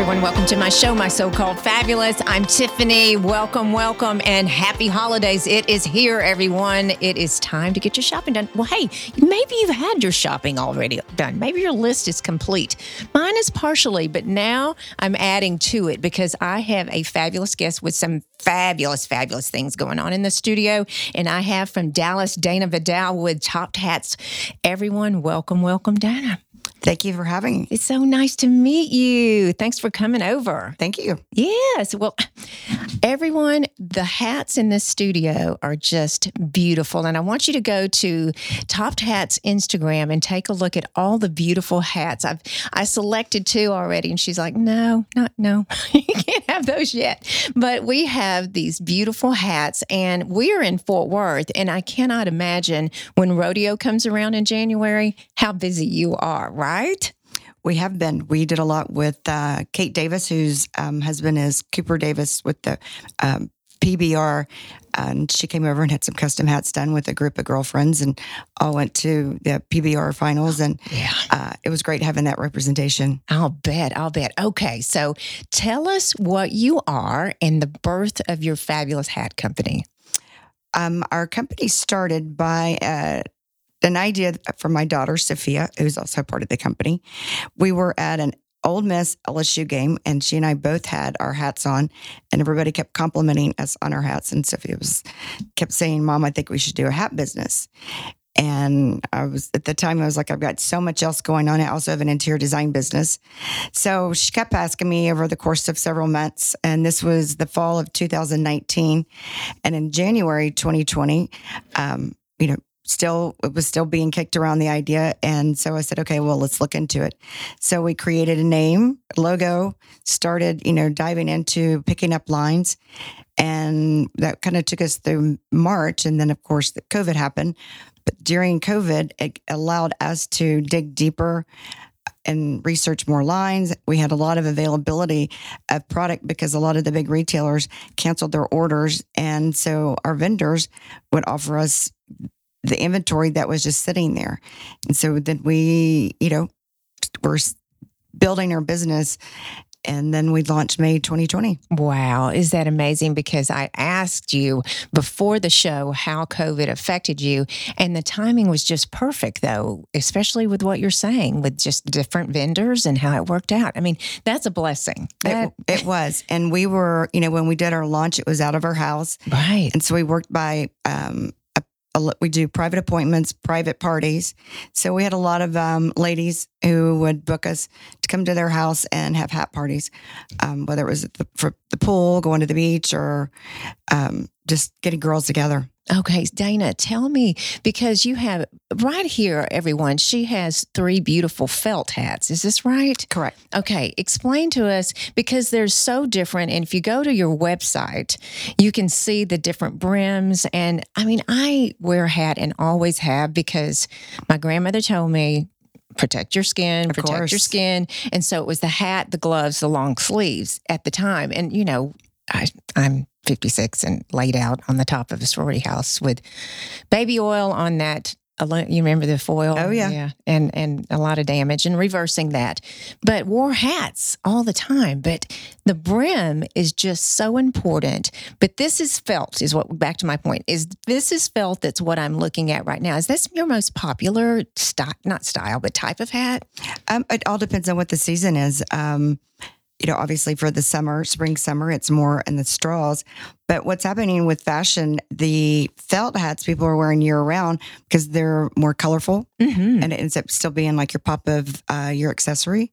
Everyone, welcome to my show, My So Called Fabulous. I'm Tiffany. Welcome, welcome, and happy holidays. It is here, everyone. It is time to get your shopping done. Well, hey, maybe you've had your shopping already done. Maybe your list is complete. Mine is partially, but now I'm adding to it because I have a fabulous guest with some fabulous, fabulous things going on in the studio. And I have from Dallas, Dana Vidal with Topped Hats. Everyone, welcome, welcome, Dana. Thank you for having me. It's so nice to meet you. Thanks for coming over. Thank you. Yes. Well, everyone, the hats in this studio are just beautiful. And I want you to go to Topped Hats Instagram and take a look at all the beautiful hats. I've I selected two already, and she's like, no, not no. you can't have those yet. But we have these beautiful hats, and we are in Fort Worth. And I cannot imagine when rodeo comes around in January how busy you are, right? Right? We have been. We did a lot with uh, Kate Davis, whose um, husband is Cooper Davis with the um, PBR. And she came over and had some custom hats done with a group of girlfriends and all went to the PBR finals. And yeah. uh, it was great having that representation. I'll bet. I'll bet. Okay. So tell us what you are and the birth of your fabulous hat company. Um, our company started by uh, an idea from my daughter, Sophia, who's also part of the company. We were at an Ole Miss LSU game, and she and I both had our hats on, and everybody kept complimenting us on our hats. And Sophia was kept saying, "Mom, I think we should do a hat business." And I was at the time, I was like, I've got so much else going on. I also have an interior design business. So she kept asking me over the course of several months. And this was the fall of 2019. And in January 2020, um, you know, still it was still being kicked around the idea. And so i said okay well let's look into it. So we created a name logo started you know diving into picking up lines. And that kind of took us through march. And then of course the covid happened. But during covid it allowed us to dig deeper and research more lines. We had a lot of availability of product because a lot of the big retailers canceled their orders. And so our vendors would offer us the inventory that was just sitting there. And so then we, you know, we're building our business and then we launched May 2020. Wow. Is that amazing? Because I asked you before the show how COVID affected you, and the timing was just perfect, though, especially with what you're saying with just different vendors and how it worked out. I mean, that's a blessing. That- it, it was. And we were, you know, when we did our launch, it was out of our house. Right. And so we worked by um, we do private appointments, private parties. So we had a lot of um, ladies who would book us to come to their house and have hat parties, um, whether it was the, for the pool, going to the beach, or um, just getting girls together. Okay, Dana, tell me because you have right here, everyone, she has three beautiful felt hats. Is this right? Correct. Okay, explain to us because they're so different. And if you go to your website, you can see the different brims. And I mean, I wear a hat and always have because my grandmother told me protect your skin, of protect course. your skin. And so it was the hat, the gloves, the long sleeves at the time. And, you know, I, I'm 56 and laid out on the top of a sorority house with baby oil on that. You remember the foil? Oh yeah, yeah, and and a lot of damage and reversing that. But wore hats all the time. But the brim is just so important. But this is felt. Is what back to my point is this is felt. That's what I'm looking at right now. Is this your most popular style? Not style, but type of hat? Um, it all depends on what the season is. Um, you know, obviously for the summer, spring, summer, it's more in the straws. But what's happening with fashion, the felt hats people are wearing year round because they're more colorful mm-hmm. and it ends up still being like your pop of uh, your accessory.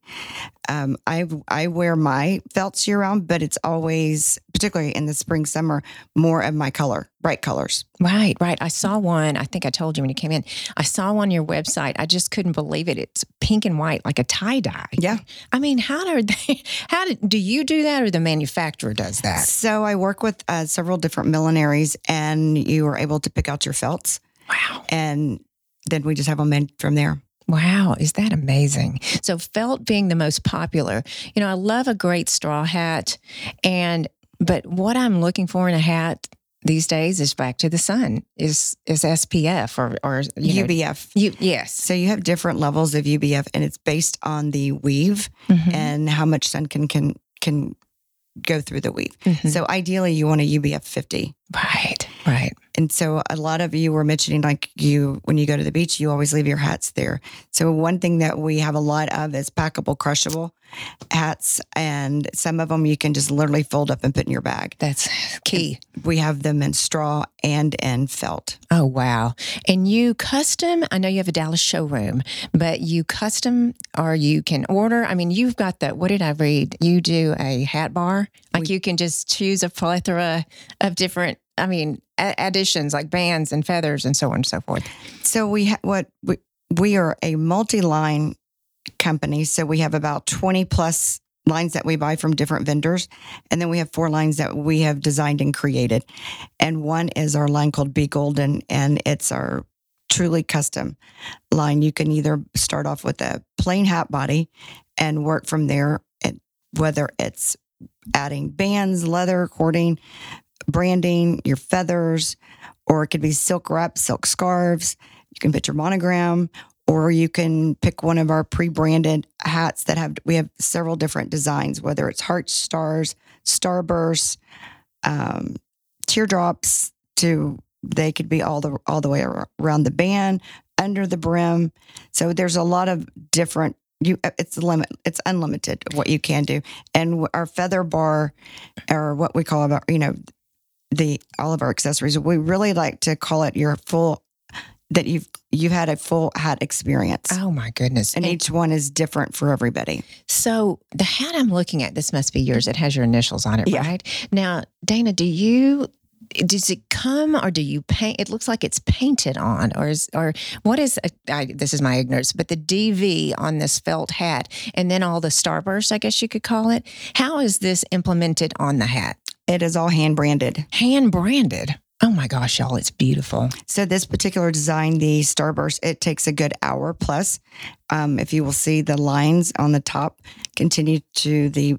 Um, I I wear my felts year round, but it's always, particularly in the spring, summer, more of my color, bright colors. Right, right. I saw one. I think I told you when you came in. I saw one on your website. I just couldn't believe it. It's pink and white, like a tie dye. Yeah. I mean, how do they? How did do you do that, or the manufacturer does that? So I work with uh, several different millineries, and you were able to pick out your felts. Wow. And then we just have them in from there. Wow, is that amazing? So, felt being the most popular, you know, I love a great straw hat. And, but what I'm looking for in a hat these days is back to the sun, is is SPF or or you know, UPF. you yes. So you have different levels of UPF, and it's based on the weave Mhm. and how much sun can can can go through the weave. Mhm. So ideally, you want a UPF 50. right, right. And so a lot of you were mentioning like you when you go to the beach, you always leave your hats there. So one thing that we have a lot of is packable, crushable hats, and some of them you can just literally fold up and put in your bag. That's key. We have them in straw and in felt. Oh wow! And you custom? I know you have a Dallas showroom, but you custom or you can order. I mean, you've got the. What did I read? You do a hat bar. Like We- you can just choose a plethora of different. I mean, additions like bands and feathers and so on and so forth. So we ha- what we we are a multi-line company. So we have about 20 plus lines that we buy from different vendors. And then we have four lines that we have designed and created. And one is our line called Be Golden, and it's our truly custom line. You can either start off with a plain hat body and work from there, and whether it's adding bands, leather, cording, branding, your feathers, or it could be silk wrap, silk scarves. You can put your monogram, or you can pick one of our pre-branded hats that have we have several different designs, whether it's heart stars, starbursts, um, teardrops. To they could be all the all the way around the band, under the brim. So there's a lot of different. You, it's the limit. It's unlimited what you can do, and our feather bar, or what we call about you know the all of our accessories. We really like to call it your full that you've you've had a full hat experience. Oh my goodness! And each one is different for everybody. So the hat I'm looking at, this must be yours. It has your initials on it, Yeah. right? Now, Dana, do you does it come or do you paint? It looks like it's painted on, or is or what is? I, this is my ignorance, but the DV on this felt hat, and then all the starbursts, I guess you could call it. How is this implemented on the hat? It is all hand branded. Hand branded. Oh my gosh, y'all, it's beautiful. So this particular design, the Starburst, it takes a good hour plus. Um, if you will see the lines on the top continue to the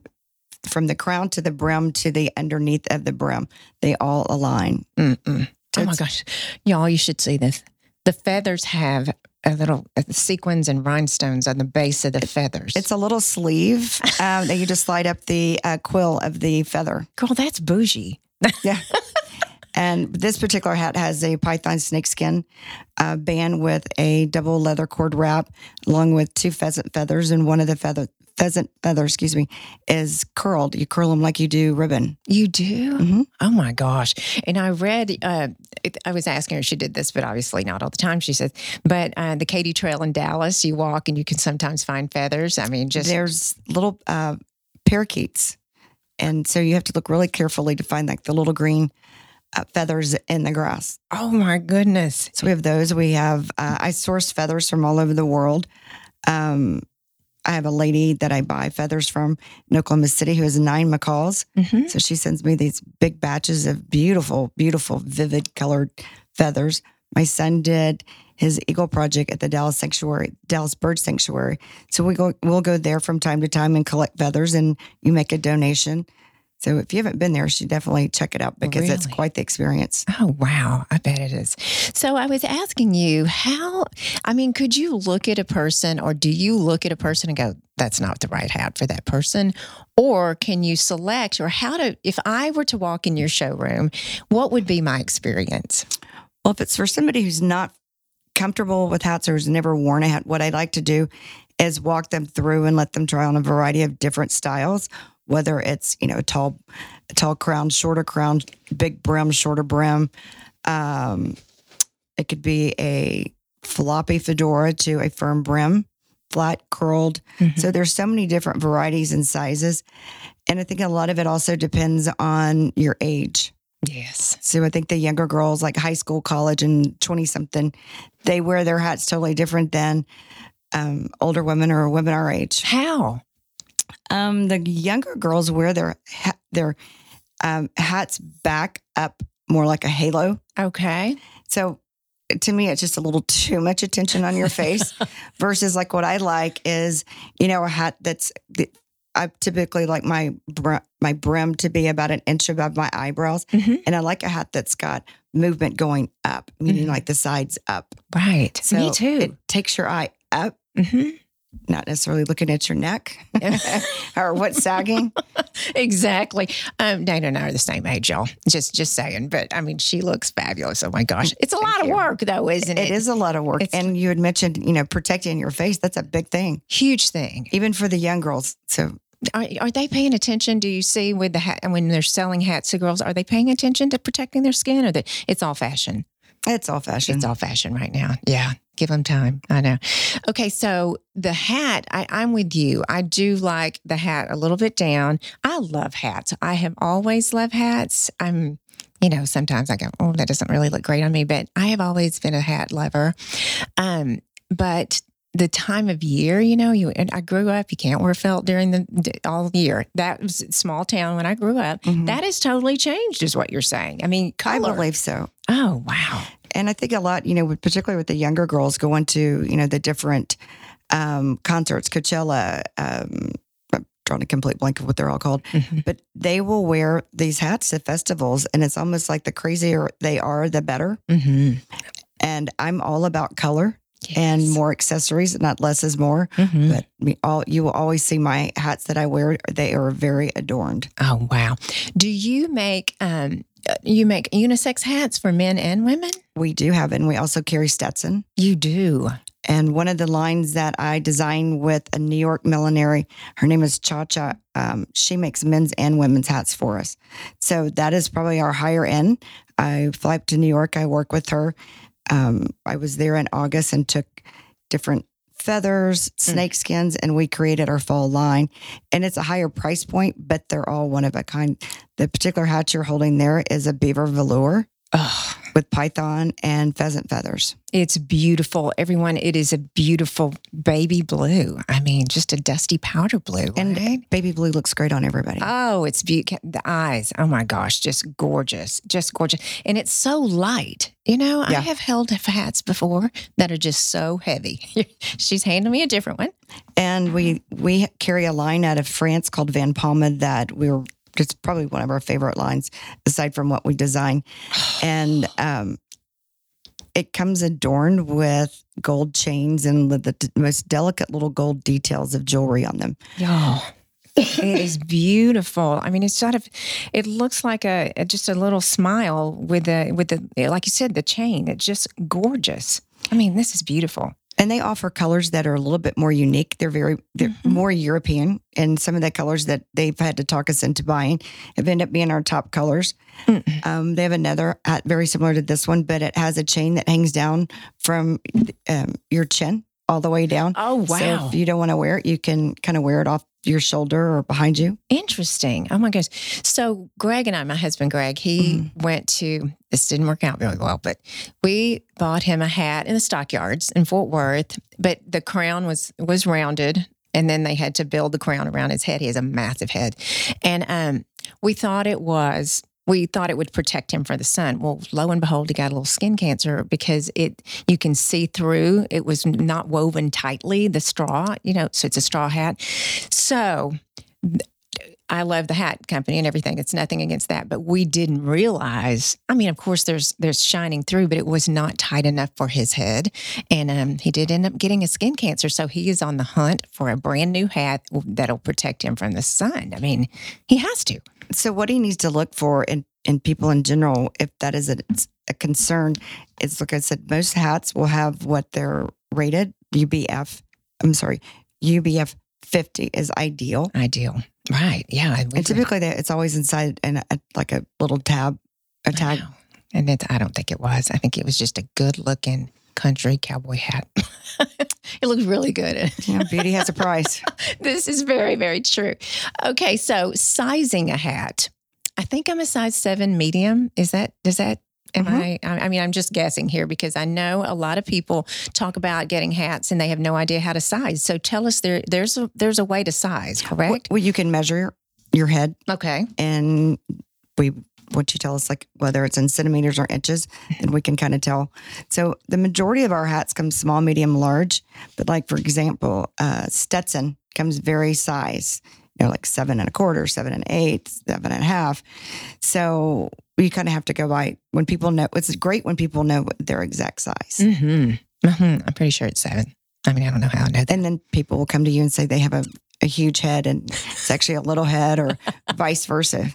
from the crown to the brim to the underneath of the brim, they all align. Mm-mm. Oh my gosh, y'all, you should see this. The feathers have a little uh, sequins and rhinestones on the base of the feathers. It's a little sleeve um, that you just slide up the uh, quill of the feather. girl, that's bougie. Yeah. and this particular hat has a python snakeskin uh, band with a double leather cord wrap, along with two pheasant feathers, and one of the feather pheasant feather, excuse me, is curled. You curl them like you do ribbon. You do? Mhm. Oh my gosh. And I read, uh, I was asking her she did this, but obviously not all the time. She said, but uh, the Katy Trail in Dallas, you walk and you can sometimes find feathers. I mean, just There's little uh, parakeets, and so you have to look really carefully to find like the little green uh, feathers in the grass. oh my goodness. So we have those. We have uh, I source feathers from all over the world. Um, I have a lady that I buy feathers from in Oklahoma City who has nine macaws. Mhm. So she sends me these big batches of beautiful, beautiful, vivid colored feathers. My son did his eagle project at the Dallas Sanctuary, Dallas Bird Sanctuary. So we go, we'll go there from time to time and collect feathers, and you make a donation. So if you haven't been there, you should definitely check it out oh, because it's quite the experience. Oh, wow. I bet it is. So I was asking you how, I mean, could you look at a person or do you look at a person and go, that's not the right hat for that person? Or can you select, or how to, if I were to walk in your showroom, what would be my experience? Well, if it's for somebody who's not comfortable with hats or has never worn a hat, what I'd like to do is walk them through and let them try on a variety of different styles, whether it's, you know, tall, tall crown, shorter crown, big brim, shorter brim. Um, it could be a floppy fedora to a firm brim, flat curled. So there's so many different varieties and sizes. And I think a lot of it also depends on your age. Yes. So I think the younger girls, like high school, college, and 20 something, they wear their hats totally different than um, older women or women our age. How? Um, the younger girls wear their ha- their um, hats back up more like a halo. Okay. So to me, it's just a little too much attention on your face versus like what I like is, you know, a hat that's I typically like my br- my brim to be about an inch above my eyebrows, Mhm. and I like a hat that's got movement going up, meaning Mhm. like the sides up. Right. So Me too. It takes your eye up, hmm not necessarily looking at your neck or what's sagging. exactly. Um, Dana and I are the same age, y'all. Just just saying. But I mean, she looks fabulous. Oh my gosh. It's a Thank lot of work though, isn't it? It is a lot of work, It's- and you had mentioned, you know, protecting your face. That's a big thing, huge thing. even for the young girls. So Are, are they paying attention? Do you see with the hat and when they're selling hats to girls? Are they paying attention to protecting their skin, or that it's all fashion? it's all fashion. It's all fashion right now. Yeah. Give them time. I know. Okay. So the hat, I, I'm with you. I do like the hat a little bit down. I love hats. I have always loved hats. I'm, you know, sometimes I go, oh, that doesn't really look great on me, but I have always been a hat lover. Um, but the time of year, you know, you and I grew up. You can't wear felt during the all year. That was small town when I grew up. Mhm. That has totally changed, is what you're saying. I mean, I color. believe so. Oh wow. And I think a lot, you know, particularly with the younger girls going to, you know, the different um, concerts, Coachella, um, I'm drawing a complete blank of what they're all called, Mhm. but they will wear these hats at festivals. And it's almost like the crazier they are, the better. Mm-hmm. And I'm all about color and more accessories, not less is more. Mhm. But we all, you will always see my hats that I wear. They are very adorned. Oh wow! Do you make um uh, you make unisex hats for men and women? We do have, and we also carry Stetson. You do. And one of the lines that I designed with a New York millinery, her name is Cha Cha. Um, she makes men's and women's hats for us. So that is probably our higher end. I fly up to New York. I work with her. Um, I was there in August and took different feathers, snake skins, and we created our fall line. And it's a higher price point, but they're all one of a kind. The particular hat you're holding there is a beaver velour Oh, with python and pheasant feathers. it's beautiful, everyone. It is a beautiful baby blue. I mean, just a dusty powder blue, And right? baby blue looks great on everybody. Oh, it's beautiful. The eyes. Oh my gosh, just gorgeous, just gorgeous. And it's so light. You know, I have held hats before that are just so heavy. She's handing me a different one. And we we carry a line out of France called Van Palma that we were it's probably one of our favorite lines aside from what we design. And um it comes adorned with gold chains and the, the most delicate little gold details of jewelry on them. Oh, it is beautiful. I mean, it's sort of, it looks like a, a- just a little smile with the with the like you said the chain. It's just gorgeous. I mean, this is beautiful. And they offer colors that are a little bit more unique. They're very they're Mhm. more European, and some of the colors that they've had to talk us into buying have ended up being our top colors. Mm. Um, they have another hat very similar to this one, but it has a chain that hangs down from um, your chin all the way down. Oh wow! So if you don't want to wear it, you can kind of wear it off your shoulder or behind you. interesting. Oh my gosh. So Greg and I, my husband Greg, he went to. This didn't work out really well, but we bought him a hat in the stockyards in Fort Worth. But the crown was was rounded, and then they had to build the crown around his head. He has a massive head, and um, we thought it was we thought it would protect him from the sun. Well, lo and behold, he got a little skin cancer because it you can see through. It was not woven tightly, the straw, you know, so it's a straw hat. So I love the hat company and everything. It's nothing against that, but we didn't realize. I mean, of course, there's there's shining through, but it was not tight enough for his head, and um, he did end up getting a skin cancer. So he is on the hunt for a brand new hat that'll protect him from the sun. I mean, he has to. So what he needs to look for in, in people in general, if that is a, a concern, is like I said, most hats will have what they're rated UPF. I'm sorry, UPF 50 is ideal. Ideal, right? Yeah, And typically that it's always inside and a, like a little tab, a tag. And it, I don't think it was. I think it was just a good looking country cowboy hat. it looks really good. yeah, beauty has a price. this is very, very true. Okay, so sizing a hat. I think I'm a size seven medium. Is that, does that, am Mhm. I, I mean, I'm just guessing here because I know a lot of people talk about getting hats and they have no idea how to size. So tell us there, there's a, there's a way to size, correct? Well, you can measure your head Okay. and we once you tell us like whether it's in centimeters or inches, then we can kind of tell. So the majority of our hats come small, medium, large. But like for example, uh, Stetson comes very size. you know, like seven and a quarter, seven and eight, seven and a half. So you kind of have to go by when people know. It's great when people know their exact size. Mm-hmm. Mm-hmm. I'm pretty sure it's seven. I mean, I don't know how I know that. And then people will come to you and say they have a, a huge head and it's actually a little head or vice versa.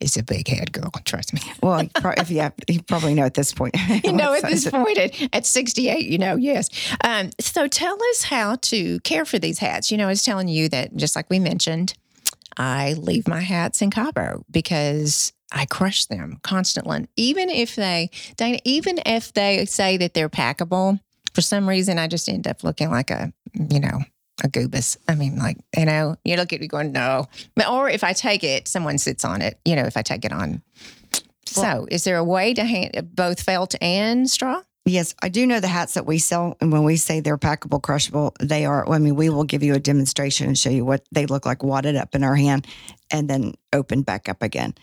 It's a big head, girl. Trust me. Well, if you if you probably know at this point. you know, at this point, at, at 68, you know, yes. Um, so tell us how to care for these hats. You know, I was telling you that just like we mentioned, I leave my hats in Cabo because I crush them constantly. Even if they, Dana, even if they say that they're packable, for some reason, I just end up looking like a, you know, a goobus. I mean, like, you know, you look at me going, no. Or if I take it, someone sits on it, you know, if I take it on. So, is there a way to hand both felt and straw? Yes, I do know the hats that we sell, and when we say they're packable, crushable, they are. I mean, we will give you a demonstration and show you what they look like wadded up in our hand, and then opened back up again.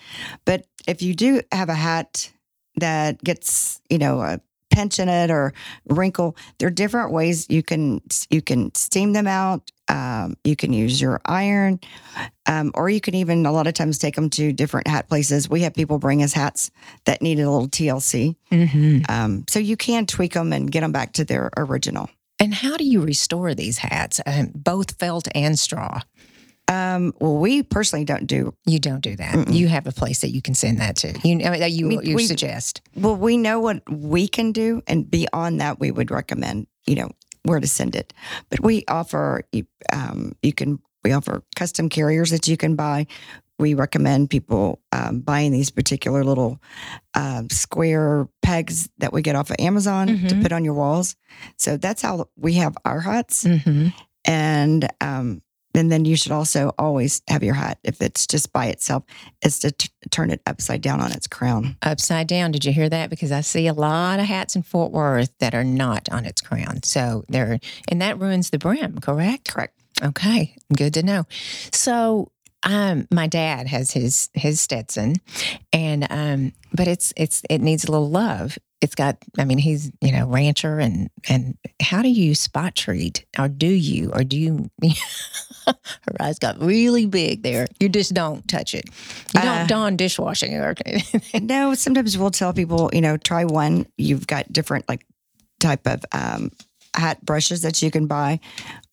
But if you do have a hat that gets, you know, a pinch in it or wrinkle, there are different ways you can you can steam them out. Um, you can use your iron, um, or you can even a lot of times take them to different hat places. We have people bring us hats that needed a little TLC. Mm-hmm. Um, so you can tweak them and get them back to their original. And how do you restore these hats, um, both felt and straw? Um, well, we personally don't do. You don't do that. Mm-mm. You have a place that you can send that to. You know that you We- you we- suggest. Well, we know what we can do, and beyond that, we would recommend you know where to send it. But we offer you- um, you can we offer custom carriers that you can buy. We recommend people um, buying these particular little um, square pegs that we get off of Amazon to Mhm. put on your walls. So that's how we have our huts. Mm-hmm. and um, and then you should also always have your hat if it's just by itself is to t- turn it upside down on its crown Upside down. Did you hear that? Because I see a lot of hats in Fort Worth that are not on its crown. So they're and that ruins the brim. Correct. correct Okay, good to know. So, um, my dad has his his Stetson, and um, but it's it's it needs a little love. It's got, I mean, he's you know rancher, and and how do you spot treat, or do you, or do you? Her eyes got really big there. You just don't touch it. You don't Uh, don dishwashing or no sometimes we'll tell people you know try one you've got different like type of um, hat brushes that you can buy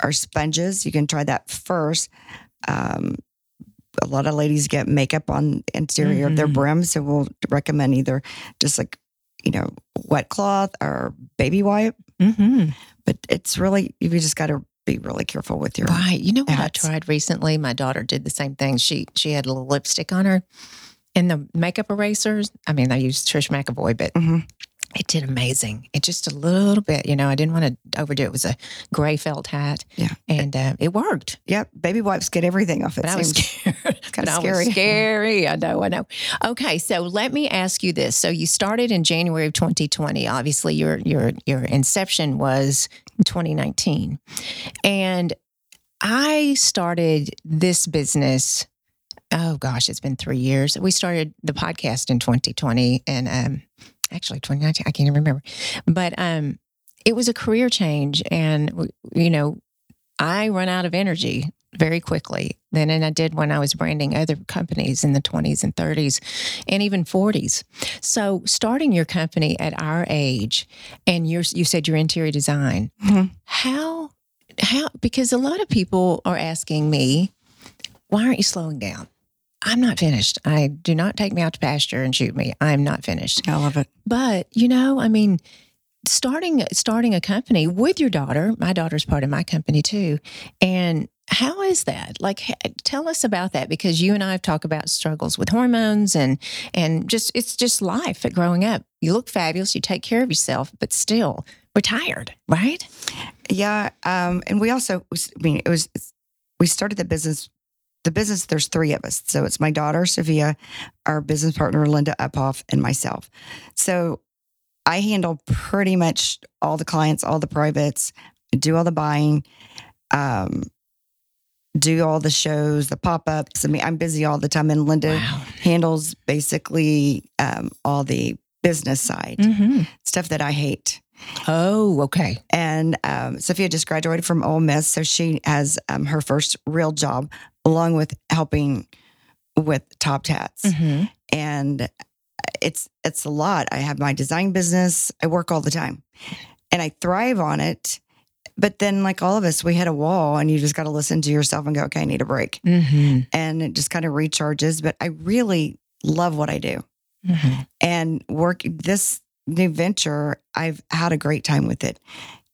or sponges you can try that first um, a lot of ladies get makeup on the interior of their Mhm. brim so we'll recommend either just like you know wet cloth or baby wipe mm-hmm. but it's really you just got to be really careful with your Right. You know what. I tried recently? My daughter did the same thing. She she had a little lipstick on her, and the makeup erasers. I mean, I used Trish McEvoy, but Mhm. it did amazing. It just a little bit. You know, I didn't want to overdo it. It was a gray felt hat. Yeah. and uh, it worked. Yep, baby wipes get everything off. It But I was scared. I was scary. scary. I know. I know. Okay, so let me ask you this. So you started in January of 2020. Obviously, your your your inception was 2019, and I started this business. Oh gosh, it's been three years. We started the podcast in 2020, and um, actually 2019. I can't even remember, but um, it was a career change, and you know, I run out of energy very quickly than and I did when I was branding other companies in the 20s and 30s and even 40s. So starting your company at our age and you're you said you're interior design. Mhm. How how because a lot of people are asking me, why aren't you slowing down? I'm not finished. I do not take me out to pasture and shoot me. I'm not finished. I love it. But you know, I mean, starting starting a company with your daughter. My daughter's part of my company too, and how is that? Like, tell us about that because you and I have talked about struggles with hormones and and just it's just life at growing up. You look fabulous, you take care of yourself, but still we're tired, right? Yeah, um, and we also, I mean, it was we started the business. The business, there's three of us, so it's my daughter Sophia, our business partner Linda Uphoff, and myself. So I handle pretty much all the clients, all the privates, do all the buying, um, do all the shows, the pop ups. I mean, I'm busy all the time, and Linda Wow. handles basically um, all the business side Mm-hmm. stuff that I hate. Oh, okay. And um, Sophia just graduated from Ole Miss, so she has um, her first real job, along with helping with Topped Hats. Mm-hmm. And it's it's a lot. I have my design business. I work all the time, and I thrive on it. But then, like all of us, we hit a wall, and you just got to listen to yourself and go, "Okay, I need a break." Mm-hmm. And it just kind of recharges. But I really love what I do, Mm-hmm. and work this new venture. I've had a great time with it,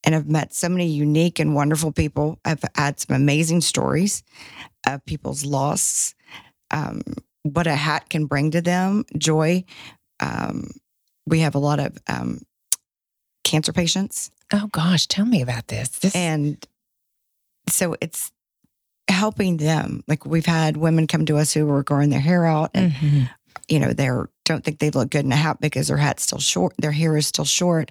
and I've met so many unique and wonderful people. I've had some amazing stories of people's loss, um, what a hat can bring to them, joy. Um, we have a lot of um, cancer patients, Oh gosh, tell me about this. This and so it's helping them. Like we've had women come to us who were growing their hair out, and Mhm. you know they are don't think they look good in a hat because their hat's still short, their hair is still short.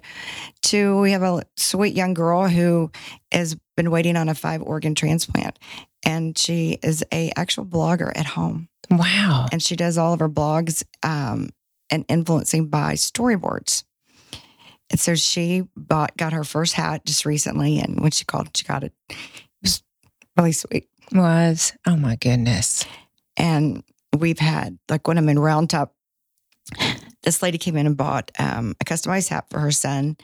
To we have a sweet young girl who has been waiting on a five organ transplant, and she is a actual blogger at home. wow. and she does all of her blogs um, and influencing by storyboards. And so she bought, got her first hat just recently, and when she called, she got it. It was really sweet. Was oh my goodness. And we've had like when I'm in Round Top, this lady came in and bought um, a customized hat for her son,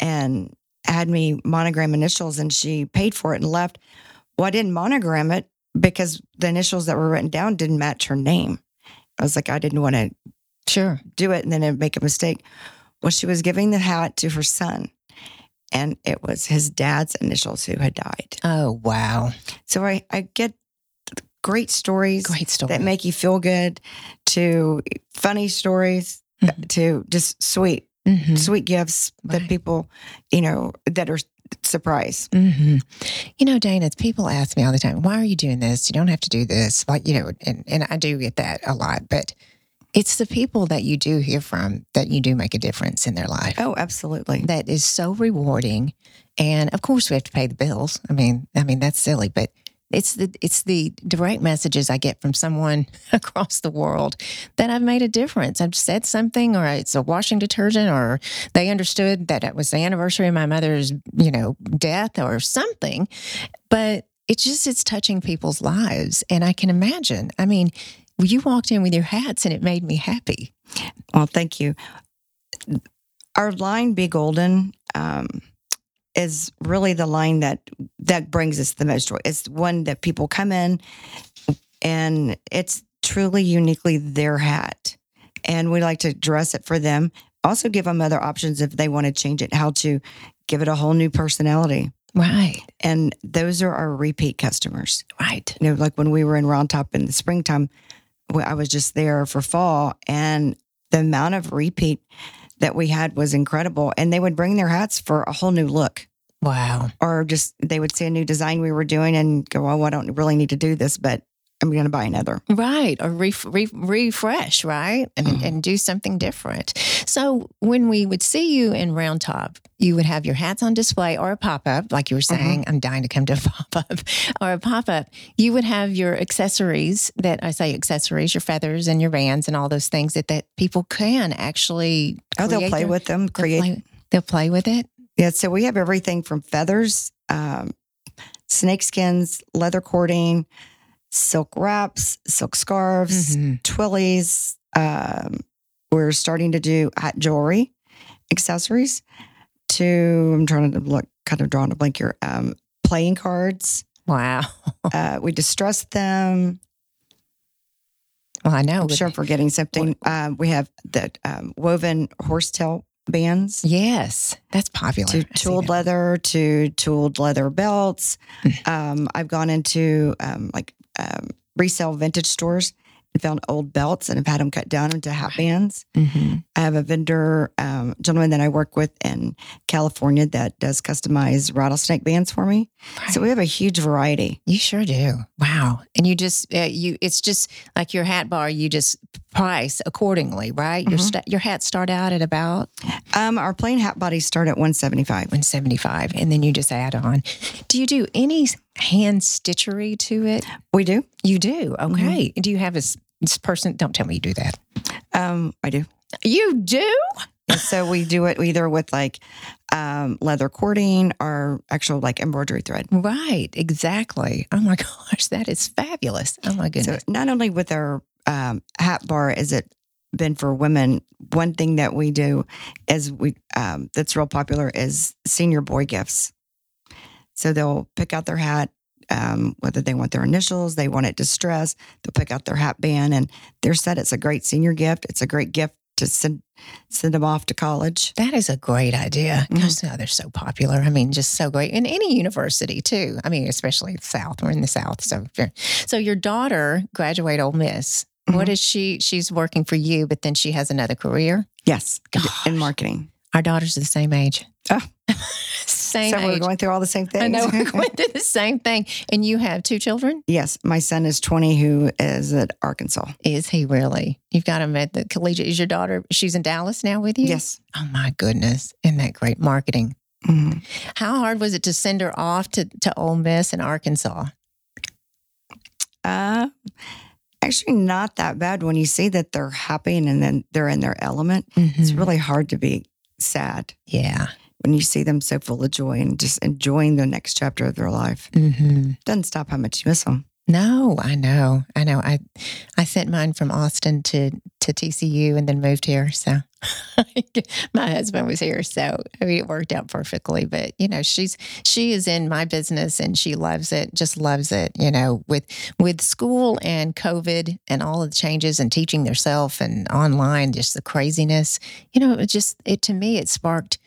and had me monogram initials, and she paid for it and left. Well, I didn't monogram it because the initials that were written down didn't match her name. I was like, I didn't want to Sure. do it and then it'd make a mistake. Well, she was giving the hat to her son, and it was his dad's initials who had died. Oh wow. So I, I get great stories Great story. that make you feel good, to funny stories, Mhm. to just sweet, Mhm. sweet gifts that people, you know, that are surprise. hmm You know, Dana, people ask me all the time, why are you doing this? You don't have to do this. Like, you know, and, and I do get that a lot, but it's the people that you do hear from that you do make a difference in their life. Oh, absolutely. That is so rewarding. And of course we have to pay the bills. I mean, I mean, that's silly, but it's the it's the direct messages I get from someone across the world that I've made a difference. I've said something, or it's a washing detergent, or they understood that it was the anniversary of my mother's, you know, death, or something. But it's just it's touching people's lives, and I can imagine. I mean, you walked in with your hats, and it made me happy. Well, thank you. Our line "Be Golden" um, is really the line that that brings us the most joy. It's one that people come in, and it's truly uniquely their hat, and we like to dress it for them. Also, give them other options if they want to change it. How to give it a whole new personality, Right, and those are our repeat customers right. you know, like when we were in Round Top in the springtime, I was just there for fall, and the amount of repeat that we had was incredible. And they would bring their hats for a whole new look, Wow. or just they would see a new design we were doing and go, "Oh, I don't really need to do this, but I'm going to buy another." Right. Or ref- re- refresh, right? And, Mhm. and do something different. So when we would see you in Round Top, you would have your hats on display or a pop up, like you were saying. I'm dying to come to a pop up or a pop up. You would have your accessories that I say accessories, your feathers and your bands and all those things that, that people can actually. Oh, they'll play their- with them, they'll create. play- they'll play with it. Yeah, so we have everything from feathers, um, snake skins, leather cording, silk wraps, silk scarves, Mhm. twillies. Um, we're starting to do hat jewelry, accessories. To I'm trying to look, kind of drawing a blank here. Um, playing cards. Wow. Uh, we distress them. Well, I know. I'm sure I'm forgetting something. Um, we have the um, woven horsetail bands. Yes, that's popular. to tooled leather to tooled leather belts. um, I've gone into um, like um, resale vintage stores and found old belts and have had them cut down into hat bands. Mhm. I have a vendor, um, gentleman that I work with in California that does customize rattlesnake bands for me. So we have a huge variety. You sure do. Wow. And you just uh, you it's just like your hat bar you just price accordingly, right? Your Mhm. sta- your hats start out at about Um, our plain hat bodies start at 175. 175 and then you just add on. Do you do any hand stitchery to it? We do. You do. Okay. Do you have a s- s- person don't tell me you do that. Um, I do. You do? And so we do it either with like um, leather cording, or actual like embroidery thread. Right, exactly. Oh my gosh, that is fabulous. Oh my goodness. So goodness. not only with our um, hat bar is it been for women, one thing that we do is we um, that's real popular is senior boy gifts. So they'll pick out their hat, um, whether they want their initials, they want it distressed. They'll pick out their hat band, and they're said it's a great senior gift. It's a great gift to send send them off to college. That is a great idea. Mhm. Gosh, no, they're so popular. I mean, just so great. In any university, too. I mean, especially South. We're in the South. So, so your daughter graduated Ole Miss. What Mhm. is she? She's working for you, but then she has another career. Yes, Gosh. in marketing. Our daughters are the same age. Oh. same so we're going through all the same things. I know we're going through the same thing. And you have two children? yes, my son is twenty, who is at Arkansas. Is he really? You've got him at the collegiate. Is your daughter? She's in Dallas now with you. Yes. Oh my goodness! Isn't that great marketing? Mhm. How hard was it to send her off to to Ole Miss in Arkansas? Uh, actually, not that bad when you see that they're happy and then they're in their element. It's Mhm. really hard to be sad yeah. when you see them so full of joy and just enjoying the next chapter of their life. hmm Doesn't stop how much you miss them. No, I know, I know. I I sent mine from Austin to to TCU and then moved here. So my husband was here, so I mean it worked out perfectly. But you know, she's she is in my business and she loves it, just loves it. You know, with with school and COVID and all of the changes and teaching themselves and online, just the craziness. You know, it just it to me it sparked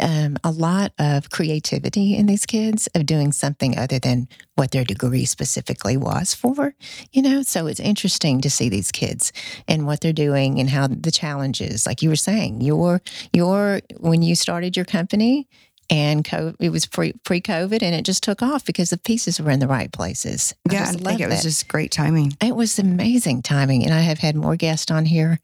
um, a lot of creativity in these kids of doing something other than what their degree specifically was for, you know? So it's interesting to see these kids and what they're doing and how the challenges, like you were saying, your, your, when you started your company and it was pre pre COVID and it just took off because the pieces were in the right places. I Yeah, I think it was that. just great timing. It was amazing timing. And I have had more guests on here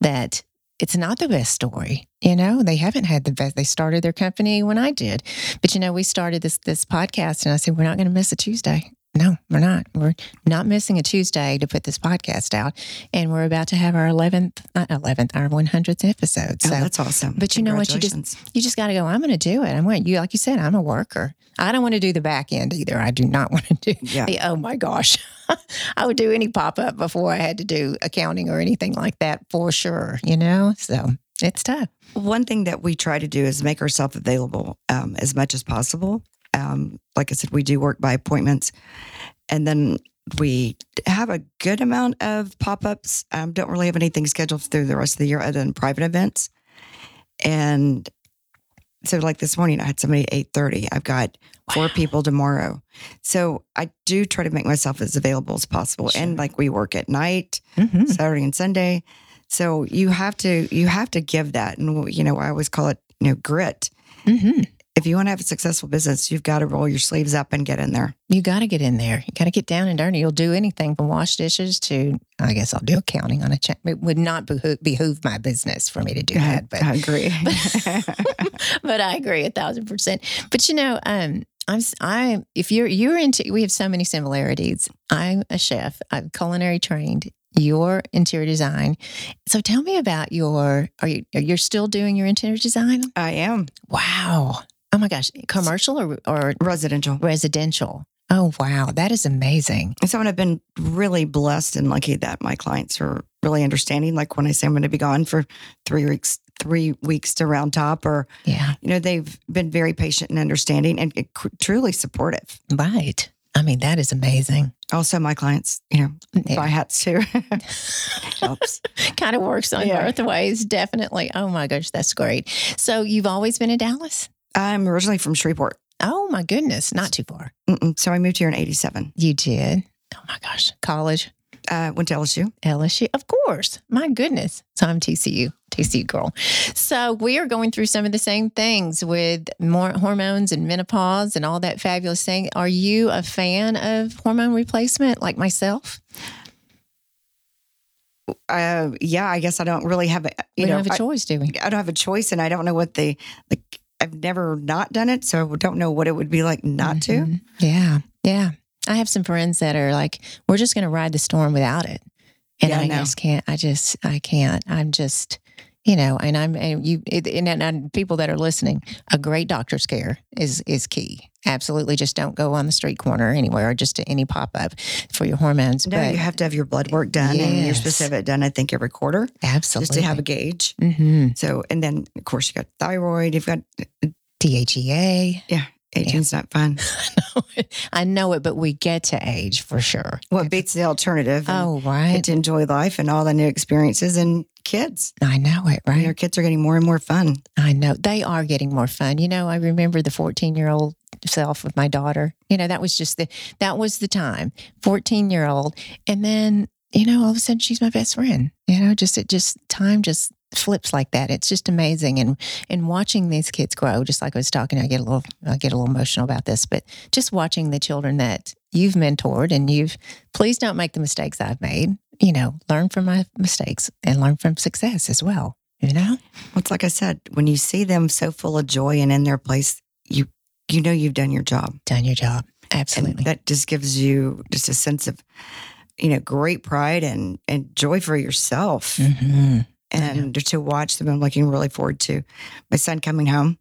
that it's not the best story. You know, they haven't had the best. They started their company when I did. But you know, we started this this podcast and I said, we're not going to miss a Tuesday. No, we're not. We're not missing a Tuesday to put this podcast out. And we're about to have our 11th, not 11th, our 100th episode. Oh, So that's awesome. but you know what? You just- you just got to go, I'm going to do it. I'm going you, like you said, I'm a worker. I don't want to do the back end either. I do not want to do Yeah. the, oh my gosh. I would do any pop up before I had to do accounting or anything like that for sure, you know? So it's tough. One thing that we try to do is make ourselves available um, as much as possible. Um, like I said, we do work by appointments, and then we have a good amount of pop ups. Um, don't really have anything scheduled through the rest of the year other than private events. And so, like this morning, I had somebody at eight thirty. I've got four Wow. people tomorrow. So I do try to make myself as available as possible. Sure. And like we work at night. Mhm. Saturday and Sunday. So you have to you have to give that, and you know I always call it you know grit. Mhm. If you want to have a successful business, you've got to roll your sleeves up and get in there. You got to get in there. You got to get down and dirty. You'll do anything from wash dishes to, I guess I'll do accounting on a check. It would not behoove, behoove my business for me to do that. But I agree. but I agree a thousand percent. But you know, um, I'm I if you're you're into we have so many similarities. I'm a chef. I'm culinary trained. You're interior design. So tell me about your are you are you're still doing your interior design? I am Wow. Oh my gosh. Commercial or or residential. residential? Oh wow, that is amazing. And so I've been really blessed and lucky that my clients are really understanding. Like when I say I'm going to be gone for three weeks, three weeks to round top, or Yeah. you know, they've been very patient and understanding and truly supportive. Right. I mean, that is amazing. Also, my clients, you know, Yeah. buy hats too. Helps. kind of works on Yeah. both ways, definitely. Oh my gosh, that's great. So you've always been in Dallas? I'm originally from Shreveport. Oh my goodness, not too far. Mm-mm. So I moved here in 87. You did. Oh my gosh. College, Uh, went to LSU. LSU. Of course. My goodness. So I'm TCU, TCU girl. So we are going through some of the same things with more hormones and menopause and all that fabulous thing. Are you a fan of hormone replacement like myself? Uh, yeah, I guess I don't really have a, you we know, don't have a I, choice, do we? I don't have a choice and I don't know what the, like, I've never not done it. So I don't know what it would be like not to. Mhm. Yeah. Yeah. I have some friends that are like, we're just going to ride the storm without it. And Yeah, I no. just can't, I just, I can't. I'm just, you know, and I'm and you and, and people that are listening, a great doctor's care is is key. Absolutely, just don't go on the street corner anywhere or just to any pop up for your hormones. No, but you have to have your blood work done and your Yes. specific done. I think every quarter, absolutely just to have a gauge. hmm So, and then of course you got thyroid. You've got DHEA. Yeah Aging's not fun. I know it, but we get to age for sure. What beats the alternative? Oh, right. get to enjoy life and all the new experiences and kids. I know it, right? our kids are getting more and more fun. I know they are getting more fun. You know, I remember the 14 year old self with my daughter. You know, that was just the, that was the time 14 year old. And then, you know, all of a sudden she's my best friend. You know, just, it just, time just flips like that. It's just amazing. And, and watching these kids grow, just like I was talking, I get a little, I get a little emotional about this, but just watching the children that you've mentored and you've, please don't make the mistakes I've made. You know, learn from my mistakes and learn from success as well. You know? Well, it's like I said, when you see them so full of joy and in their place, you you know you've done your job. done your job. And Absolutely. that just gives you just a sense of, you know, great pride and and joy for yourself. hmm And to watch them, I'm looking really forward to my son coming home.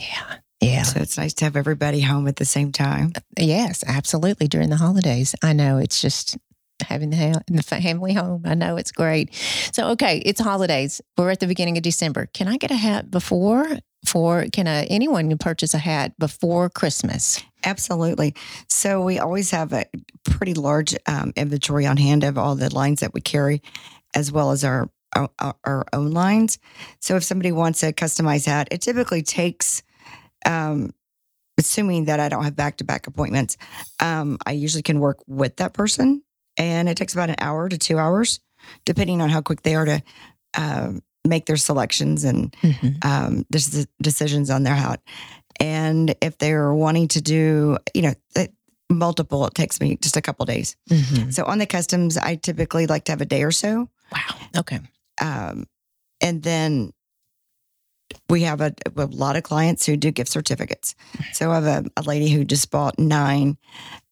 Yeah. Yeah. So it's nice to have everybody home at the same time. Yes, absolutely. During the holidays. I know it's just having the, the family home. I know it's great. So, okay, it's holidays. We're at the beginning of December. Can I get a hat before? For can anyone purchase a hat before Christmas? Absolutely. So we always have a pretty large um, inventory on hand of all the lines that we carry, as well as our, our our own lines. So if somebody wants a customized hat, it typically takes, um, assuming that I don't have back to back appointments, um, I usually can work with that person, and it takes about an hour to two hours, depending on how quick they are to. Um, make their selections and Mhm. um, dec- decisions on their hat. And if they're wanting to do, you know, th- multiple, it takes me just a couple days. Mhm. So on the customs, I typically like to have a day or so. Wow. Okay. Um, and then we have a, a lot of clients who do gift certificates. So I have a, a lady who just bought nine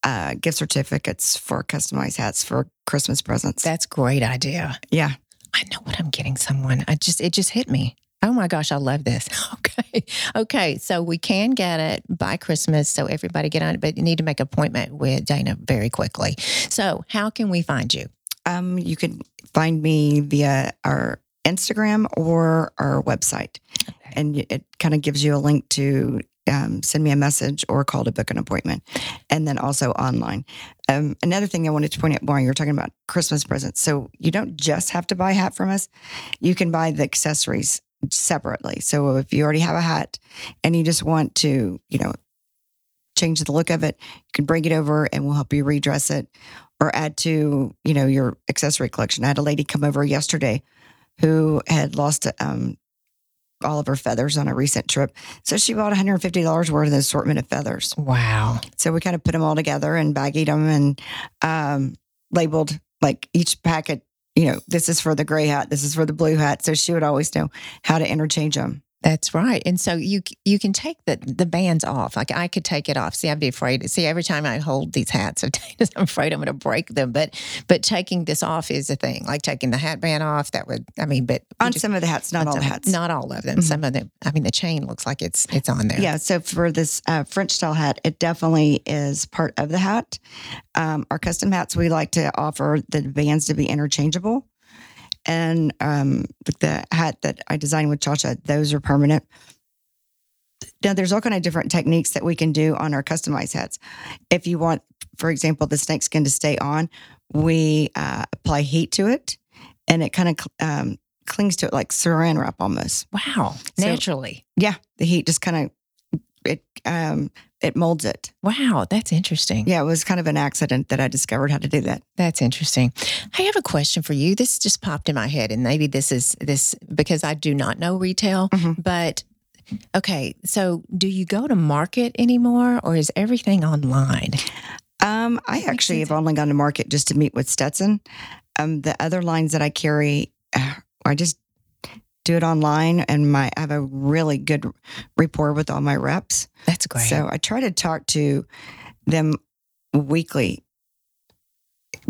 uh, gift certificates for customized hats for Christmas presents. That's a great idea. yeah. I know what I'm getting someone. I just it just hit me. Oh my gosh, I love this. Okay. Okay. So we can get it by Christmas. So everybody get on it, but you need to make an appointment with Dana very quickly. So how can we find you? Um, you can find me via our Instagram or our website. Okay. and it kind of gives you a link to um, send me a message or call to book an appointment, and then also online. Um, another thing I wanted to point out while you're talking about Christmas presents, so you don't just have to buy a hat from us; you can buy the accessories separately. So if you already have a hat and you just want to, you know, change the look of it, you can bring it over, and we'll help you redress it or add to, you know, your accessory collection. I had a lady come over yesterday who had lost um, all of her feathers on a recent trip. So she bought $150 worth of the assortment of feathers. Wow. So we kind of put them all together and baggied them and um, labeled like each packet, you know, this is for the gray hat, this is for the blue hat. So she would always know how to interchange them. That's right. And so you you can take the the bands off. Like I could take it off. See, I'd be afraid. See, every time I hold these hats, I'm afraid I'm going to break them. But but taking this off is a thing. Like taking the hat band off, that would. I mean, but On just- some of the hats, not all the hats. Not all of them. Mhm. Some of them. I mean, the chain looks like it's it's on there. Yeah. So for this uh, French style hat, it definitely is part of the hat. Um, our custom hats, we like to offer the bands to be interchangeable. And um, the hat that I designed with Chacha, those are permanent. Now, there's all kind of different techniques that we can do on our customized hats. If you want, for example, the snake skin to stay on, we uh, apply heat to it, and it kind of um, clings to it like saran wrap almost. Wow. So- Naturally. Yeah, the heat just kind of it um, it molds it. Wow. That's interesting. Yeah, it was kind of an accident that I discovered how to do that. That's interesting. I have a question for you. This just popped in my head, and maybe this is this because I do not know retail, Mhm. but okay. So, do you go to market anymore, or is everything online? Um, I actually have only gone to market just to meet with Stetson. Um, the other lines that I carry, uh, I just do it online, and my I have a really good rapport with all my reps. That's great. So I try to talk to them weekly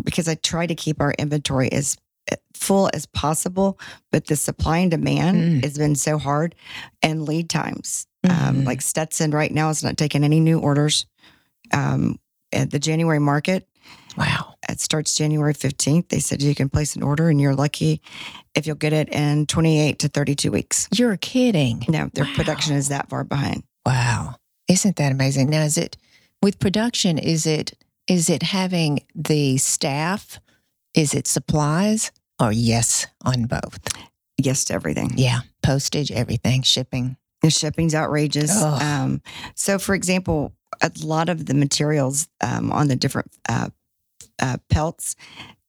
because I try to keep our inventory as uh, full as possible, but the supply and demand Mm. has been so hard and lead times. Um, Mhm. like Stetson right now is not taking any new orders. Um, at the January market, Wow. It starts January 15th. They said you can place an order and you're lucky if you'll get it in 28 to 32 weeks. You're kidding. No, their Wow. production is that far behind. Wow. Isn't that amazing? Now is it with production, is it is it having the staff? Is it supplies? Or yes on both? Yes to everything. Yeah. Postage, everything, shipping. The shipping's outrageous. Um, so, for example, a lot of the materials um, on the different uh, uh, pelts,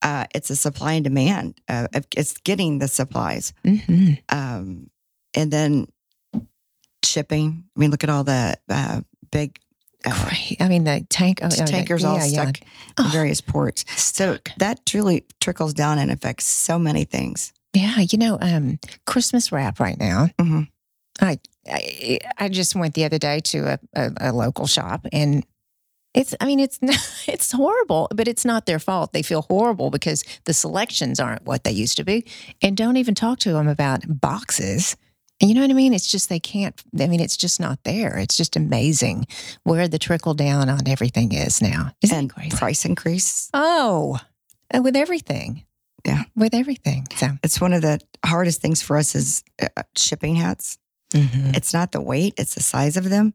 uh, it's a supply and demand. Uh, it's getting the supplies, hmm um, and then shipping. I mean, look at all the uh, big uh, Great. I mean the tank oh, tankers yeah, all yeah. stuck in Oh, various ports. So stuck. that truly trickles down and affects so many things. Yeah, you know, um, Christmas wrap right now. Mhm. I, I I just went the other day to a, a, a local shop, and it's I mean it's not, it's horrible, but it's not their fault. They feel horrible because the selections aren't what they used to be, and don't even talk to them about boxes. And you know what I mean? It's just they can't. I mean, it's just not there. It's just amazing where the trickle down on everything is now. Isn't and crazy? price increase. Oh, and with everything. Yeah. with everything. So. It's one of the hardest things for us is uh, shipping hats. mhm. It's not the weight, it's the size of them.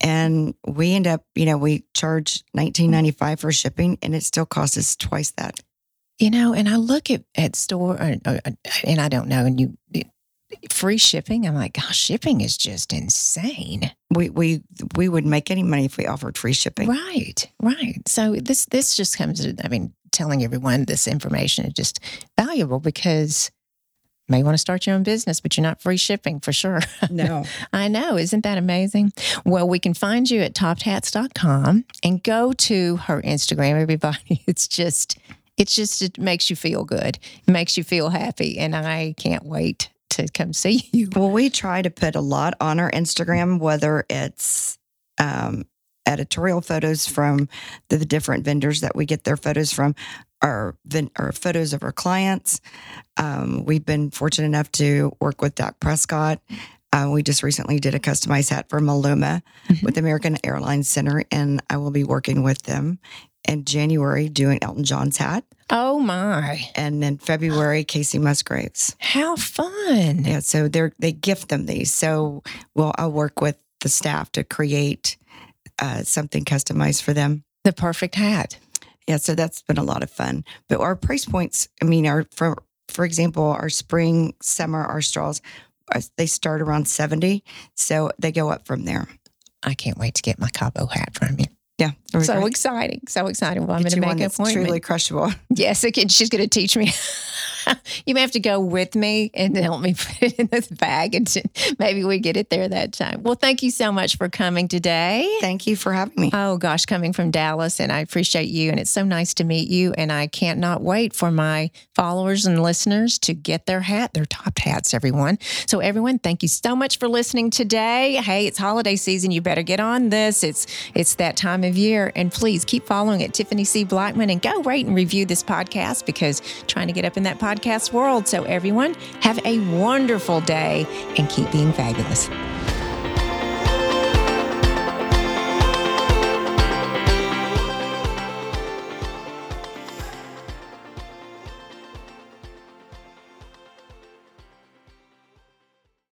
And we end up, you know, we charge nineteen ninety five for shipping and it still costs us twice that. You know, and I look at at store, or, or, and I don't know, and you free shipping. I'm like, gosh, shipping is just insane. We we we would make any money if we offered free shipping. Right, right. So this this just comes. to- I mean, telling everyone this information is just valuable because may want to start your own business, but you're not free shipping for sure. No. I know. Isn't that amazing? Well, we can find you at toppedhats.com and go to her Instagram, everybody. It's just, it's just, it makes you feel good. It makes you feel happy. And I can't wait to come see you. Well, we try to put a lot on our Instagram, whether it's um, editorial photos from the, the different vendors that we get their photos from, ven- or photos of our clients. Um, we've been fortunate enough to work with Dak Prescott. Uh, we just recently did a customized hat for Maluma Mhm. with American Airlines Center, and I will be working with them in January doing Elton John's hat, Oh my. and in February Kacey Musgraves. How fun. Yeah, so they're they gift them these. So well, I'll work with the staff to create uh, something customized for them. The perfect hat. Yeah, so that's been a lot of fun. But our price points, I mean, our for for example, our spring, summer, our straws, uh, they start around seventy, so they go up from there. I can't wait to get my Cabo hat from you. Yeah, So great. exciting. So exciting. Well, I'm going to make an appointment. truly crushable. Yes, again, she's going to teach me. you may have to go with me and help me put it in this bag, and maybe we get it there that time. Well, thank you so much for coming today. Thank you for having me. Oh gosh, coming from Dallas, and I appreciate you, and it's so nice to meet you. And I can't not wait for my followers and listeners to get their hat, their top hats, everyone. So everyone, thank you so much for listening today. Hey, it's holiday season. You better get on this. It's it's that time of year, and please keep following at Tiffany C. Blackman and go rate and review this podcast because trying to get up in that podcast world. So everyone, have a wonderful day and keep being fabulous.